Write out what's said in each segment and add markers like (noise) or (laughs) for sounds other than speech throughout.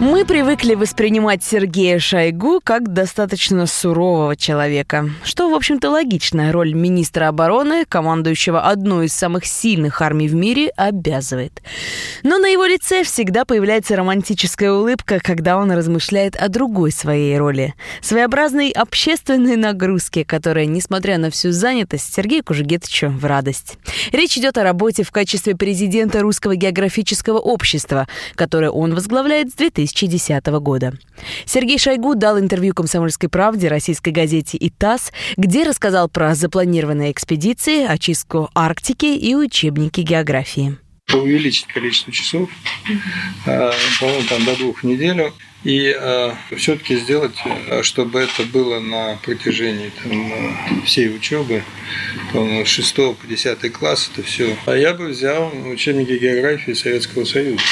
Мы привыкли воспринимать Сергея Шойгу как достаточно сурового человека, что, в общем-то, логичная роль министра обороны, командующего одной из самых сильных армий в мире, обязывает. Но на его лице всегда появляется романтическая улыбка, когда он размышляет о другой своей роли, своеобразной общественной нагрузке, которая, несмотря на всю занятость, Сергею Кужугетовичу в радость. Речь идет о работе в качестве президента Русского географического общества, которое он возглавляет с 2000 2010 года. Сергей Шойгу дал интервью «Комсомольской правде», российской газете и ТАСС, где рассказал про запланированные экспедиции, очистку Арктики и учебники географии увеличить количество часов, а, по-моему, там до двух в неделю, и э, все-таки сделать, чтобы это было на протяжении там, всей учебы, с 6 по 10 класс, это все. А я бы взял учебники географии Советского Союза.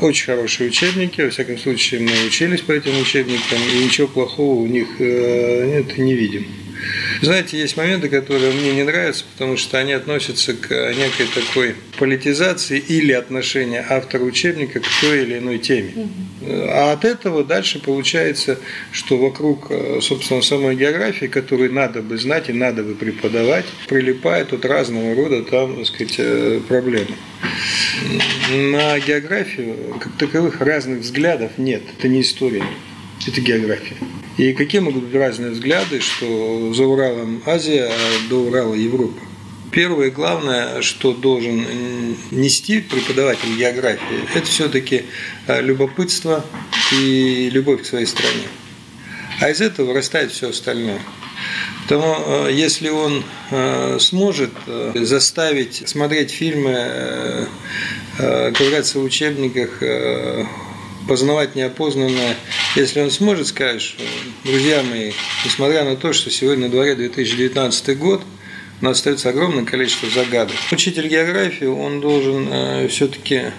Очень хорошие учебники, во всяком случае мы учились по этим учебникам, и ничего плохого у них э, нет, не видим. Знаете, есть моменты, которые мне не нравятся, потому что они относятся к некой такой политизации или отношения автора учебника к той или иной теме. А от этого дальше получается, что вокруг, э, собственно, самой географии, которую надо бы знать и надо бы преподавать, прилипает от разного рода там, так сказать, э, проблемы. На географию, как таковых, разных взглядов нет. Это не история, это география. И какие могут быть разные взгляды, что за Уралом Азия, а до Урала Европа. Первое главное, что должен нести преподаватель географии, это все-таки а, любопытство и любовь к своей стране. А из этого вырастает все остальное. Потому а, если он а, сможет заставить смотреть фильмы, ковыряться в учебниках, познавать неопознанное, если он сможет сказать, что, друзья мои, несмотря на то, что сегодня на дворе 2019 год, у остается огромное количество загадок. Учитель географии, он должен э, все-таки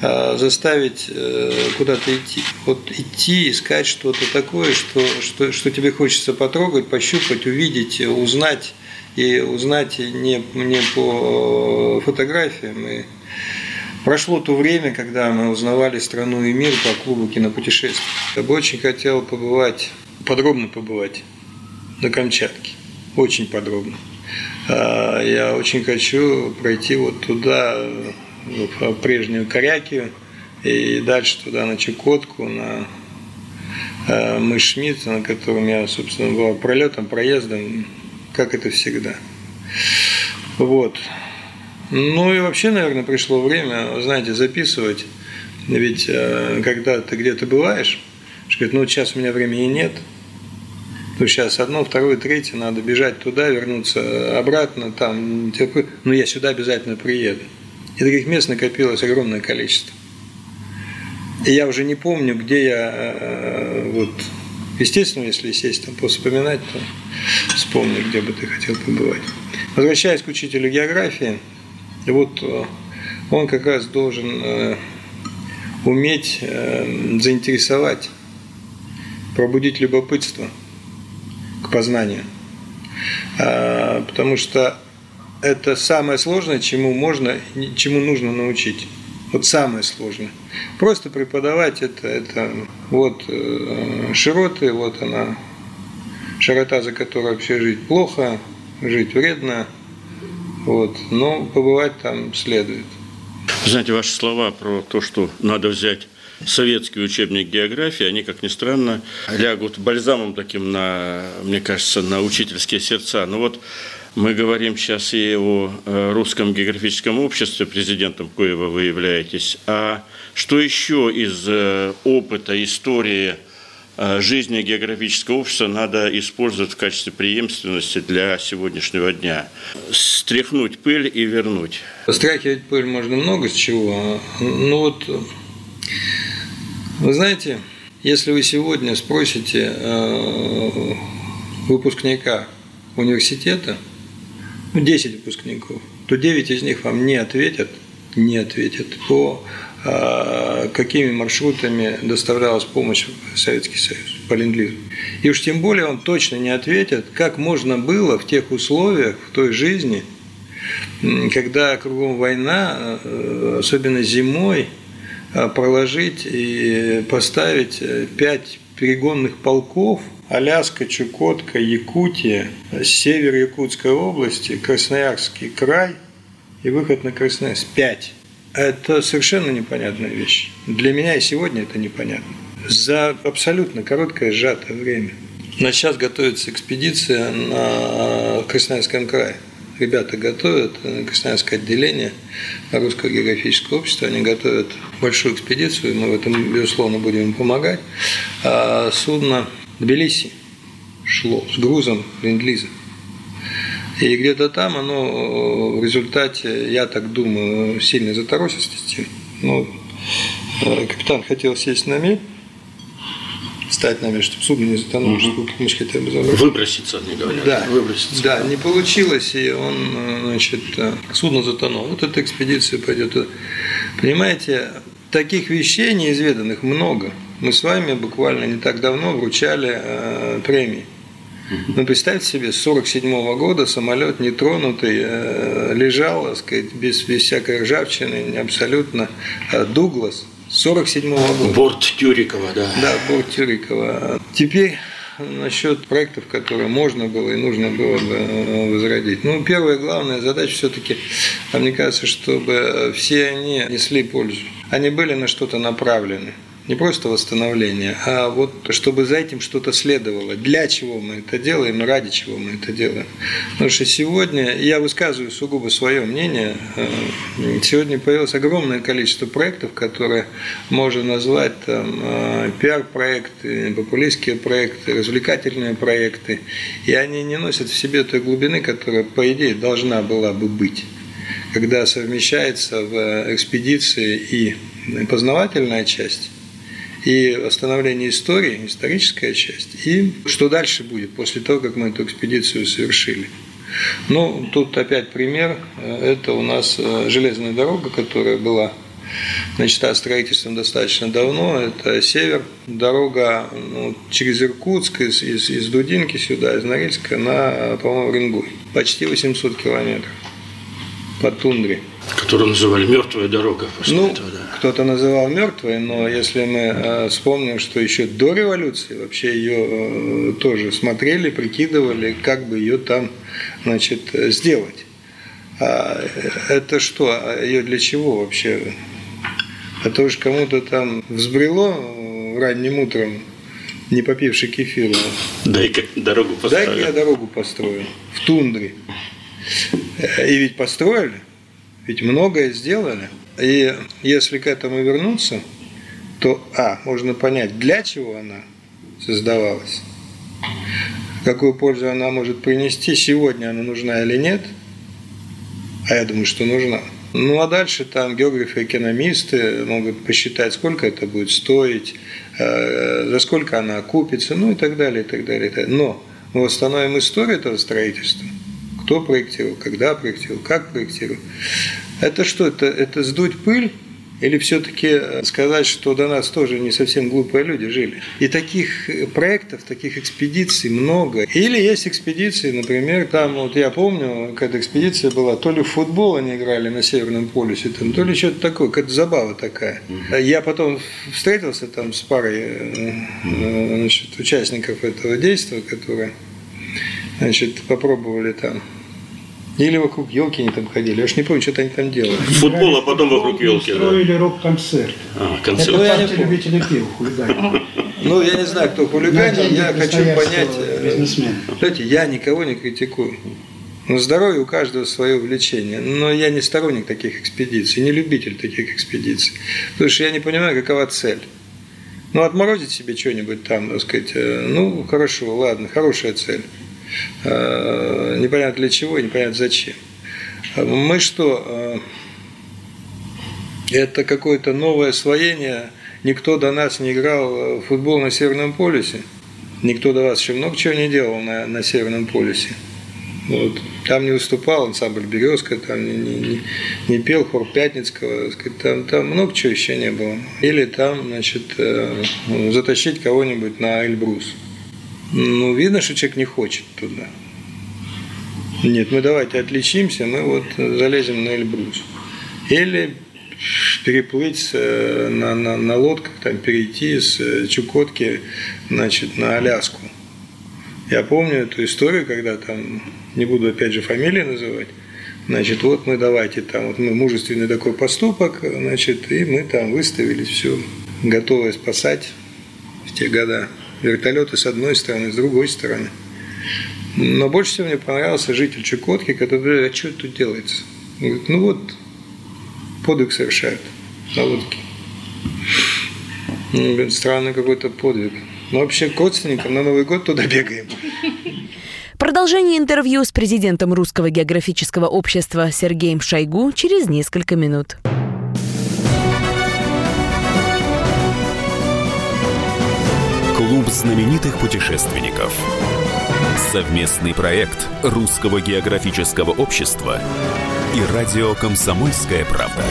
э, заставить э, куда-то идти. Вот идти, искать что-то такое, что, что, что тебе хочется потрогать, пощупать, увидеть, узнать. И узнать не, не по фотографиям, и Прошло то время, когда мы узнавали страну и мир по клубу кинопутешествий. Я бы очень хотел побывать, подробно побывать на Камчатке. Очень подробно. А, я очень хочу пройти вот туда, в прежнюю Корякию, и дальше туда на Чукотку, на а, Мышмит, на котором я, собственно, был пролетом, проездом, как это всегда. Вот. Ну и вообще, наверное, пришло время, знаете, записывать. Ведь э, когда ты где-то бываешь, говорит, ну сейчас у меня времени нет, то сейчас одно, второе, третье, надо бежать туда, вернуться обратно, там, ну я сюда обязательно приеду. И таких мест накопилось огромное количество. И я уже не помню, где я, э, вот, естественно, если сесть там вспоминать, то вспомню, где бы ты хотел побывать. Возвращаясь к учителю географии, вот э, он как раз должен э, уметь заинтересовать, пробудить любопытство к познанию. А, потому что это самое сложное, чему можно, чему нужно научить. Вот самое сложное. Просто преподавать это, это вот широты, вот она, широта, за которой вообще жить плохо, жить вредно – вот. Но побывать там следует. Знаете, ваши слова про то, что надо взять советский учебник географии, они, как ни странно, лягут бальзамом таким на, мне кажется, на учительские сердца. Но вот мы говорим сейчас и о э, русском географическом обществе, президентом коего вы являетесь. А что еще из э, опыта, истории – Э, жизни географического общества надо использовать в качестве преемственности для сегодняшнего дня. Стряхнуть пыль и вернуть. Стряхивать пыль можно много с чего. Ну вот, вы знаете, если вы сегодня спросите э, выпускника университета, ну, 10 выпускников, то 9 из них вам не ответят, не ответят по а, какими маршрутами доставлялась помощь в Советский Союз. по ленд-лизу. И уж тем более вам точно не ответят, как можно было в тех условиях, в той жизни, когда кругом война, э, особенно зимой, э, проложить и поставить пять перегонных полков Аляска, Чукотка, Якутия, север Якутской области, Красноярский край и выход на Красноярск. Пять. Это совершенно непонятная вещь. Для меня и сегодня это непонятно. За абсолютно короткое сжатое время. На сейчас готовится экспедиция на Красноярском крае. Ребята готовят, Красноярское отделение Русского географического общества, они готовят большую экспедицию, мы в этом, безусловно, будем им помогать. А судно Тбилиси шло с грузом ленд-лиза. И где-то там оно э, в результате, я так думаю, сильной заторосистости. Ну, э, капитан хотел сесть на мель, стать на мель, чтобы судно не затонуло, угу. чтобы хотя бы забрать. Выброситься, они говорят. Да, Выброситься. да, не получилось, и он, э, значит, судно затонуло. Вот эта экспедиция пойдет. Понимаете, таких вещей неизведанных много – мы с вами буквально не так давно вручали э, премии. Ну, представьте себе, с 1947 года самолет нетронутый э, лежал, так сказать, без, без всякой ржавчины, абсолютно. Э, Дуглас, 47 года. Борт Тюрикова, да. Да, борт Тюрикова. Теперь насчет проектов, которые можно было и нужно было бы э, возродить. Ну, первая главная задача все-таки, мне кажется, чтобы все они несли пользу. Они были на что-то направлены не просто восстановление, а вот чтобы за этим что-то следовало. Для чего мы это делаем, ради чего мы это делаем. Потому что сегодня, я высказываю сугубо свое мнение, э, сегодня появилось огромное количество проектов, которые можно назвать там, э, пиар-проекты, популистские проекты, развлекательные проекты, и они не носят в себе той глубины, которая, по идее, должна была бы быть когда совмещается в экспедиции и познавательная часть, и восстановление истории, историческая часть, и что дальше будет после того, как мы эту экспедицию совершили. Ну, тут опять пример. Это у нас э, железная дорога, которая была начата строительством достаточно давно. Это север, дорога ну, через Иркутск, из, из, из Дудинки сюда, из Норильска на, по-моему, Рингуй. Почти 800 километров по тундре. Которую называли мертвая дорога после ну, этого, да. Кто-то называл мертвой, но если мы э, вспомним, что еще до революции вообще ее э, тоже смотрели, прикидывали, как бы ее там значит, сделать. А это что? А ее для чего вообще? А то уж кому-то там взбрело ранним утром, не попивший кефира. Дай-ка дорогу построю. Дай-ка я дорогу построю в тундре. И ведь построили, ведь многое сделали. И если к этому вернуться, то, а, можно понять, для чего она создавалась, какую пользу она может принести, сегодня она нужна или нет, а я думаю, что нужна. Ну а дальше там географы, экономисты могут посчитать, сколько это будет стоить, э, за сколько она окупится, ну и так далее, и так далее. И так далее. Но мы восстановим историю этого строительства – кто проектировал, когда проектировал, как проектировал. Это что, это, это сдуть пыль или все-таки э, сказать, что до нас тоже не совсем глупые люди жили? И таких э, проектов, таких экспедиций много. Или есть экспедиции, например, там вот я помню, какая-то экспедиция была, то ли в футбол они играли на Северном полюсе, там, то ли что-то такое, какая-то забава такая. Я потом встретился там с парой э, значит, участников этого действия, которые значит, попробовали там или вокруг елки они там ходили. Я уж не помню, что они там делали. Футбол, а потом вокруг елки. Устроили да. рок-концерт. А, концерт. Это ну, я не любители пива, хулигане. Ну, я не знаю, кто хулигане, я хочу понять. Э, бизнесмен. Знаете, я никого не критикую. Но здоровье у каждого свое увлечение. Но я не сторонник таких экспедиций, не любитель таких экспедиций. Потому что я не понимаю, какова цель. Ну, отморозить себе что-нибудь там, так сказать, э, ну, хорошо, ладно, хорошая цель. Э, непонятно для чего и непонятно зачем. Мы что, э, это какое-то новое освоение, никто до нас не играл в футбол на Северном полюсе, никто до вас еще много чего не делал на, на Северном полюсе. Вот. Там не выступал ансамбль «Березка», там не, не, не, пел хор Пятницкого, там, там много чего еще не было. Или там, значит, э, затащить кого-нибудь на Эльбрус. Ну, видно, что человек не хочет туда. Нет, мы давайте отличимся, мы вот залезем на Эльбрус. Или переплыть э, на, на, на лодках, там, перейти с э, Чукотки значит, на Аляску. Я помню эту историю, когда там, не буду опять же фамилии называть, значит, вот мы давайте там, вот мы мужественный такой поступок, значит, и мы там выставились, все, готовы спасать в те года. Вертолеты с одной стороны, с другой стороны. Но больше всего мне понравился житель Чукотки, который говорит, а что тут делается? Он говорит, ну вот, подвиг совершают на лодке. Ну, странный какой-то подвиг. Но вообще к родственникам на Новый год туда бегаем. Продолжение интервью с президентом Русского географического общества Сергеем Шойгу через несколько минут. Клуб знаменитых путешественников. Совместный проект Русского географического общества и радио «Комсомольская правда».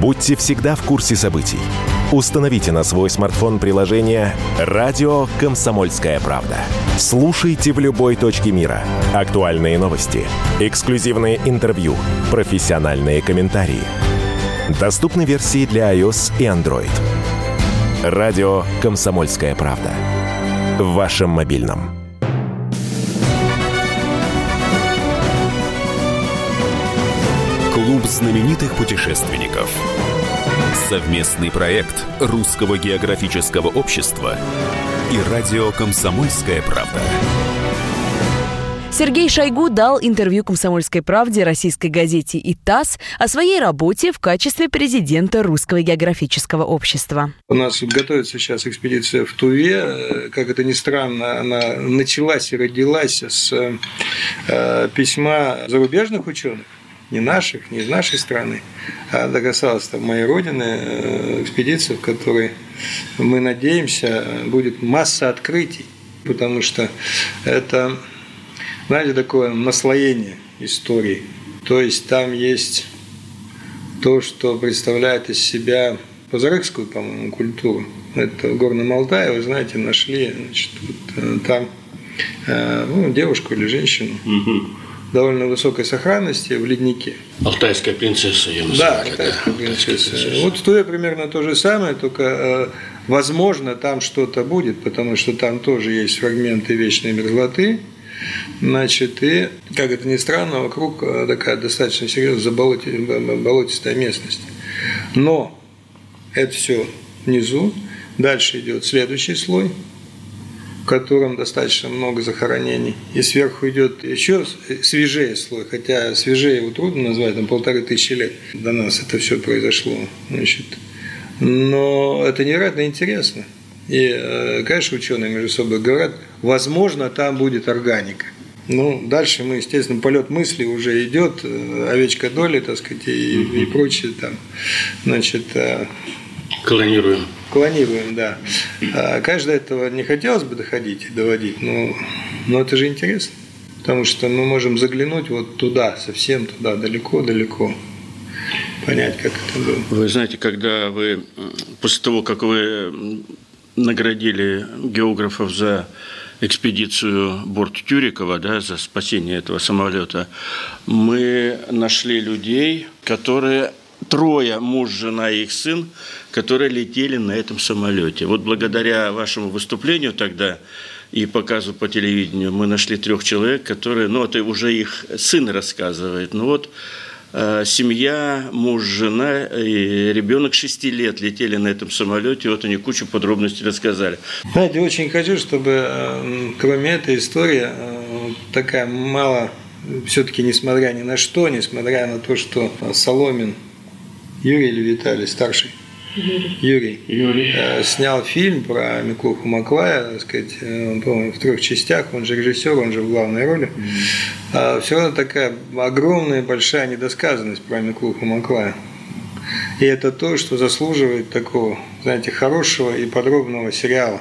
Будьте всегда в курсе событий. Установите на свой смартфон приложение «Радио Комсомольская правда». Слушайте в любой точке мира. Актуальные новости, эксклюзивные интервью, профессиональные комментарии. Доступны версии для iOS и Android. «Радио Комсомольская правда». В вашем мобильном. Клуб знаменитых путешественников. Совместный проект Русского географического общества и радио «Комсомольская правда». Сергей Шойгу дал интервью «Комсомольской правде» российской газете и ТАСС о своей работе в качестве президента Русского географического общества. У нас готовится сейчас экспедиция в Туве. Как это ни странно, она началась и родилась с э, письма зарубежных ученых не наших, не из нашей страны, а это касалось там, моей родины, э, экспедиции, в которой мы надеемся, будет масса открытий, потому что это, знаете, такое наслоение истории. То есть там есть то, что представляет из себя позарыкскую, по-моему, культуру. Это в Горном Алтае, вы знаете, нашли значит, вот, э, там э, ну, девушку или женщину. Угу довольно высокой сохранности в леднике. Алтайская принцесса ее называли. Да, Алтайская да, принцесса. принцесса. Вот в Туе примерно то же самое, только э, возможно там что-то будет, потому что там тоже есть фрагменты вечной мерзлоты. Значит, и, как это ни странно, вокруг э, такая достаточно серьезная заболотистая местность. Но это все внизу. Дальше идет следующий слой – в котором достаточно много захоронений. И сверху идет еще свежее слой, хотя свежее его трудно назвать, там полторы тысячи лет до нас это все произошло. Значит. Но это невероятно интересно. И, э, конечно, ученые между собой говорят, возможно, там будет органика. Ну, дальше мы, естественно, полет мысли уже идет, э, овечка доли, так сказать, и, и прочее там. Значит, э, Клонируем. Клонируем, да. А, конечно, этого не хотелось бы доходить и доводить, но, но это же интересно. Потому что мы можем заглянуть вот туда, совсем туда, далеко-далеко, понять, как это было. Вы знаете, когда вы, после того, как вы наградили географов за экспедицию борт Тюрикова, да, за спасение этого самолета, мы нашли людей, которые трое, муж, жена и их сын, которые летели на этом самолете. Вот благодаря вашему выступлению тогда и показу по телевидению мы нашли трех человек, которые, ну, это уже их сын рассказывает. Ну вот семья, муж, жена и ребенок шести лет летели на этом самолете, вот они кучу подробностей рассказали. Знаете, очень хочу, чтобы э, кроме этой истории э, такая мало, все-таки несмотря ни на что, несмотря на то, что Соломин Юрий или Виталий, старший, Юрий, Юрий. Э, снял фильм про Миклуху Маклая, так сказать, э, он, по-моему, в трех частях, он же режиссер, он же в главной роли. Mm-hmm. А все равно такая огромная, большая недосказанность про Миклуху Маклая. И это то, что заслуживает такого, знаете, хорошего и подробного сериала.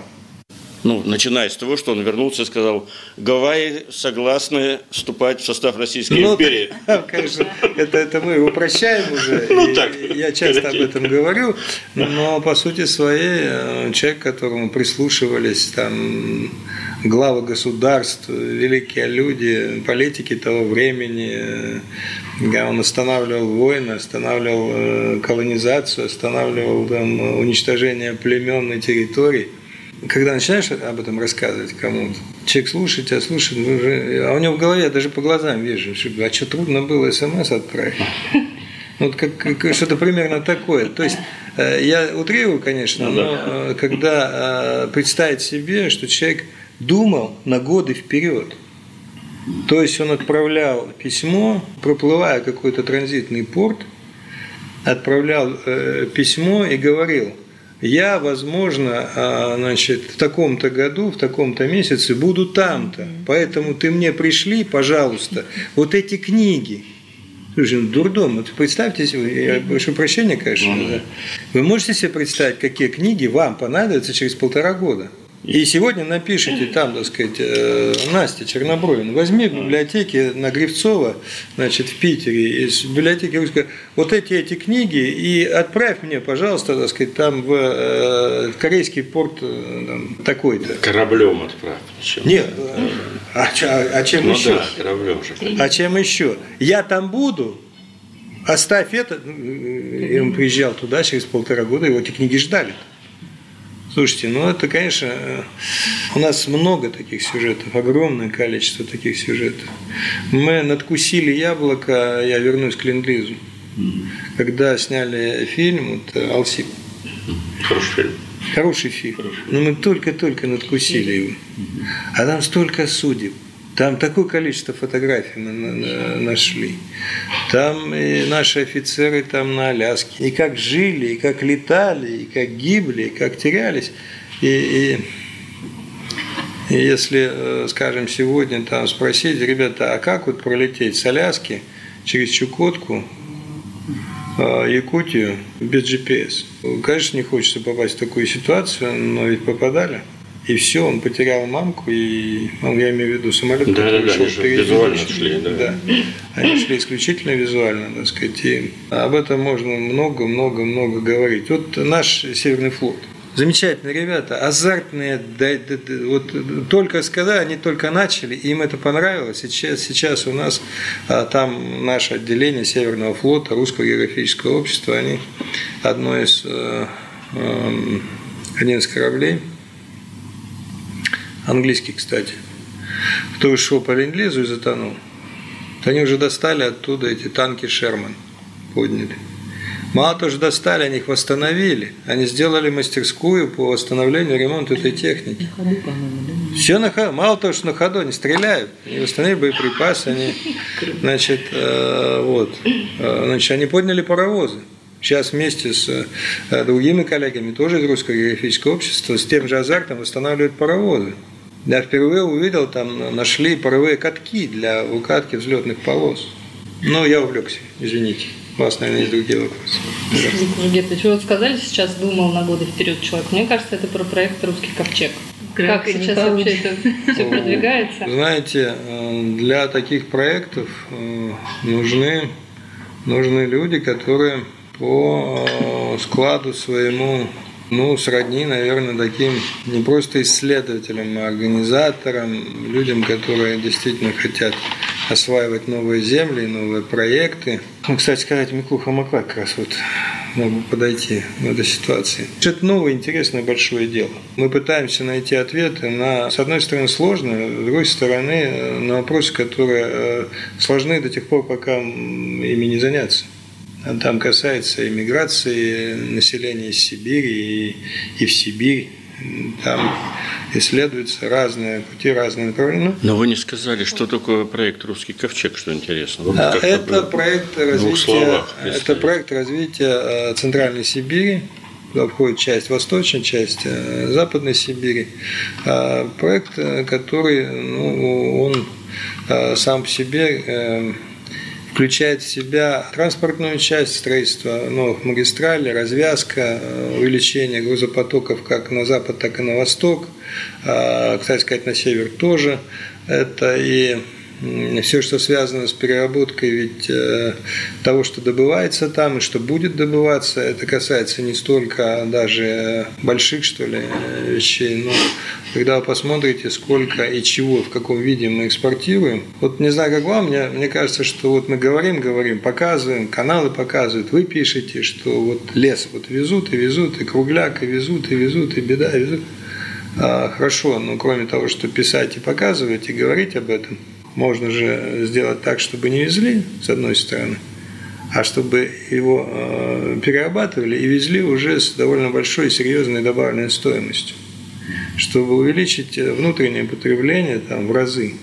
Ну, начиная с того, что он вернулся и сказал, Гавайи согласны вступать в состав Российской Ну, империи. (laughs) Конечно, это, это мы упрощаем уже. (laughs) Ну, так, я часто об этом говорю, но по сути своей э, человек, к которому прислушивались там главы государств, великие люди, политики того времени, э, он останавливал войны, останавливал э, колонизацию, останавливал там, уничтожение племен и территорий. Когда начинаешь об этом рассказывать кому-то, человек слушает тебя, слушает, вы уже- а у него в голове, я даже по глазам вижу, что, а что трудно было смс отправить? Ну, Вот как, как- что-то примерно такое. То есть э, я утрирую, конечно, но э, когда э, представить себе, что человек думал на годы вперед. То есть он отправлял письмо, проплывая какой-то транзитный порт, отправлял э, письмо и говорил, я, возможно, а, значит, в таком-то году, в таком-то месяце буду там-то, поэтому ты мне пришли, пожалуйста, вот эти книги. Слушай, ну дурдом, вот представьте себе, я прошу прощения, конечно, да. вы можете себе представить, какие книги вам понадобятся через полтора года? И сегодня напишите там, так сказать, э, Настя Чернобровина, возьми в библиотеке на Гривцова, значит, в Питере, из библиотеки русской, вот эти эти книги и отправь мне, пожалуйста, так сказать, там в, э, корейский порт э, там, такой-то. Кораблем отправь. Чем? Нет, э, а, чё- а чем Ну еще? да, кораблем же. А чем еще? Я там буду, оставь это. И он приезжал туда через полтора года, его эти книги ждали. Слушайте, ну это, конечно, э, у нас много таких сюжетов, огромное количество таких сюжетов. Мы надкусили яблоко, я вернусь к Ленд-Лизу. Когда сняли фильм, вот, э, Алсип, Хороший фильм. Хороший фильм. Но мы только-только надкусили его. А там столько судеб. Там такое количество фотографий мы на- на- нашли. Там и наши офицеры там на Аляске. И как жили, и как летали, и как гибли, и как терялись. И, и- и если, э, скажем, сегодня там спросить, ребята, а как вот пролететь с Аляски через Чукотку э, Якутию без GPS. Конечно, не хочется попасть в такую ситуацию, но ведь попадали. И все, он потерял мамку, и ну, я имею в виду самолет, Да, который да, да, шел же впереди. визуально шли, да. Они шли исключительно визуально, так сказать. И об этом можно много-много-много говорить. Вот наш Северный флот. Замечательные ребята, азартные, да- да- да, вот только сказали, они только начали, им это понравилось. Сейчас, сейчас у нас а, там наше отделение Северного флота, Русского географического общества, они одно из э, эм, один из кораблей, английский, кстати, кто шел по ленд-лизу и затонул. Вот Они уже достали оттуда эти танки Шерман, подняли. Мало того, что достали, они их восстановили. Они сделали мастерскую по восстановлению ремонту этой техники. Все на ходу. Мало того, что на ходу они стреляют, они восстановили боеприпасы, они, значит, э, вот, Э, значит, они подняли паровозы. Сейчас вместе с э, другими коллегами, тоже из Русского географического общества, с тем же азартом восстанавливают паровозы. Я впервые увидел, там нашли паровые катки для укатки взлетных полос. Ну, я увлекся, извините. У вас, наверное, есть другие вопросы. Гетович, вы вот сказали сейчас, думал на годы вперед человек. Мне кажется, это про проект «Русский ковчег». Как сейчас вообще это все продвигается? Знаете, э, для таких проектов э, нужны, нужны люди, которые по э, складу своему, ну, сродни, наверное, таким не просто исследователям, а организаторам, людям, которые действительно хотят осваивать новые земли, новые проекты. Ну, кстати сказать, Миклуха Маклак как раз вот мог бы подойти в этой ситуации. Это новое, интересное, большое дело. Мы пытаемся найти ответы на, с одной стороны, сложные, с другой стороны, э, на вопросы, которые э, сложны до тех пор, пока ими не заняться. Там касается иммиграции населения из Сибири и, и в Сибирь. Там исследуются разные пути, разные направления. Но вы не сказали, что такое проект «Русский ковчег», что интересно. Вот а, Это проект развития, словах, это проект развития Центральной Сибири, куда входит часть Восточной, часть э, Западной Сибири. А, Проект, э, который, ну, он э, сам по себе включает в себя транспортную часть строительства новых магистралей, развязка, э, увеличение грузопотоков как на запад, так и на восток, а, кстати сказать, на север тоже. Это и все, что связано с переработкой ведь э, того, что добывается там и что будет добываться, это касается не столько даже больших, что ли, вещей, но когда вы посмотрите, сколько и чего, в каком виде мы экспортируем, вот не знаю, как вам, мне, мне кажется, что вот мы говорим, говорим, показываем, каналы показывают, вы пишете, что вот лес вот везут и везут, и кругляк, и везут, и везут, и беда, и везут. А, хорошо, но кроме того, что писать и показывать, и говорить об этом – можно же сделать так, чтобы не везли, с одной стороны, а чтобы его э, перерабатывали и везли уже с довольно большой серьезной добавленной стоимостью, чтобы увеличить внутреннее потребление там, в разы,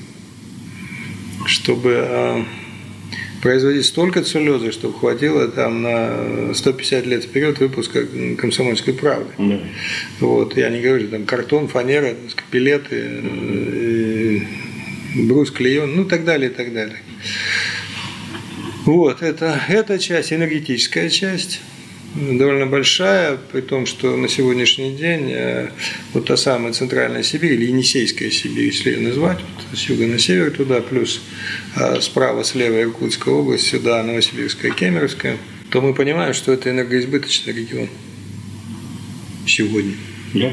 чтобы э, производить столько целлюлозы, чтобы хватило там на 150 лет вперед выпуска комсомольской правды. Да. Вот, я не говорю, там картон, фанера, пилеты, э, брус, клеен, ну так далее, так далее. Вот, это, эта часть, энергетическая часть, довольно большая, при том, что на сегодняшний день э, вот та самая центральная Сибирь, или Енисейская Сибирь, если ее назвать, вот с юга на север туда, плюс э, справа, слева Иркутская область, сюда Новосибирская, Кемеровская, то мы понимаем, что это энергоизбыточный регион сегодня. Да.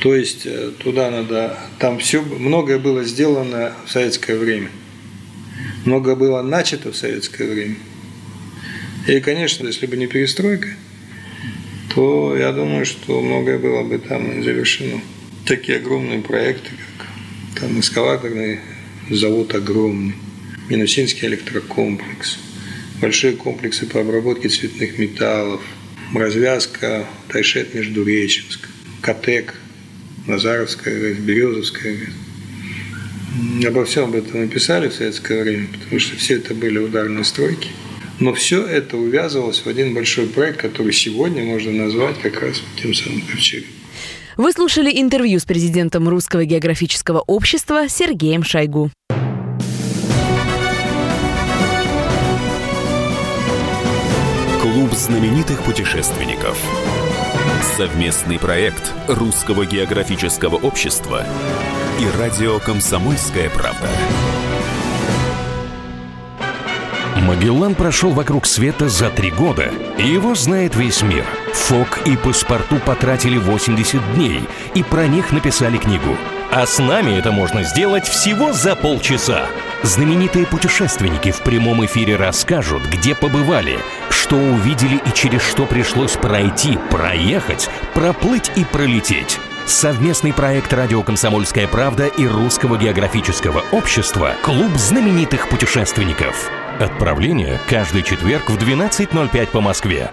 То есть э, туда надо, там все, многое было сделано в советское время. Многое было начато в советское время. И, конечно, если бы не перестройка, то я думаю, что многое было бы там завершено. Такие огромные проекты, как там эскалаторный завод огромный, Минусинский электрокомплекс, большие комплексы по обработке цветных металлов, развязка Тайшет-Междуреченск, Катек, Назаровская, Березовская. Обо всем об этом написали в советское время, потому что все это были ударные стройки. Но все это увязывалось в один большой проект, который сегодня можно назвать как раз тем самым ковчегом. Вы слушали интервью с президентом Русского географического общества Сергеем Шойгу. Клуб знаменитых путешественников. Совместный проект Русского географического общества и радио «Комсомольская правда». Магеллан прошел вокруг света за три года, и его знает весь мир. Фок и паспорту потратили 80 дней, и про них написали книгу. А с нами это можно сделать всего за полчаса. Знаменитые путешественники в прямом эфире расскажут, где побывали, что увидели и через что пришлось пройти, проехать, проплыть и пролететь. Совместный проект «Радио Комсомольская правда» и Русского географического общества «Клуб знаменитых путешественников». Отправление каждый четверг в 12.05 по Москве.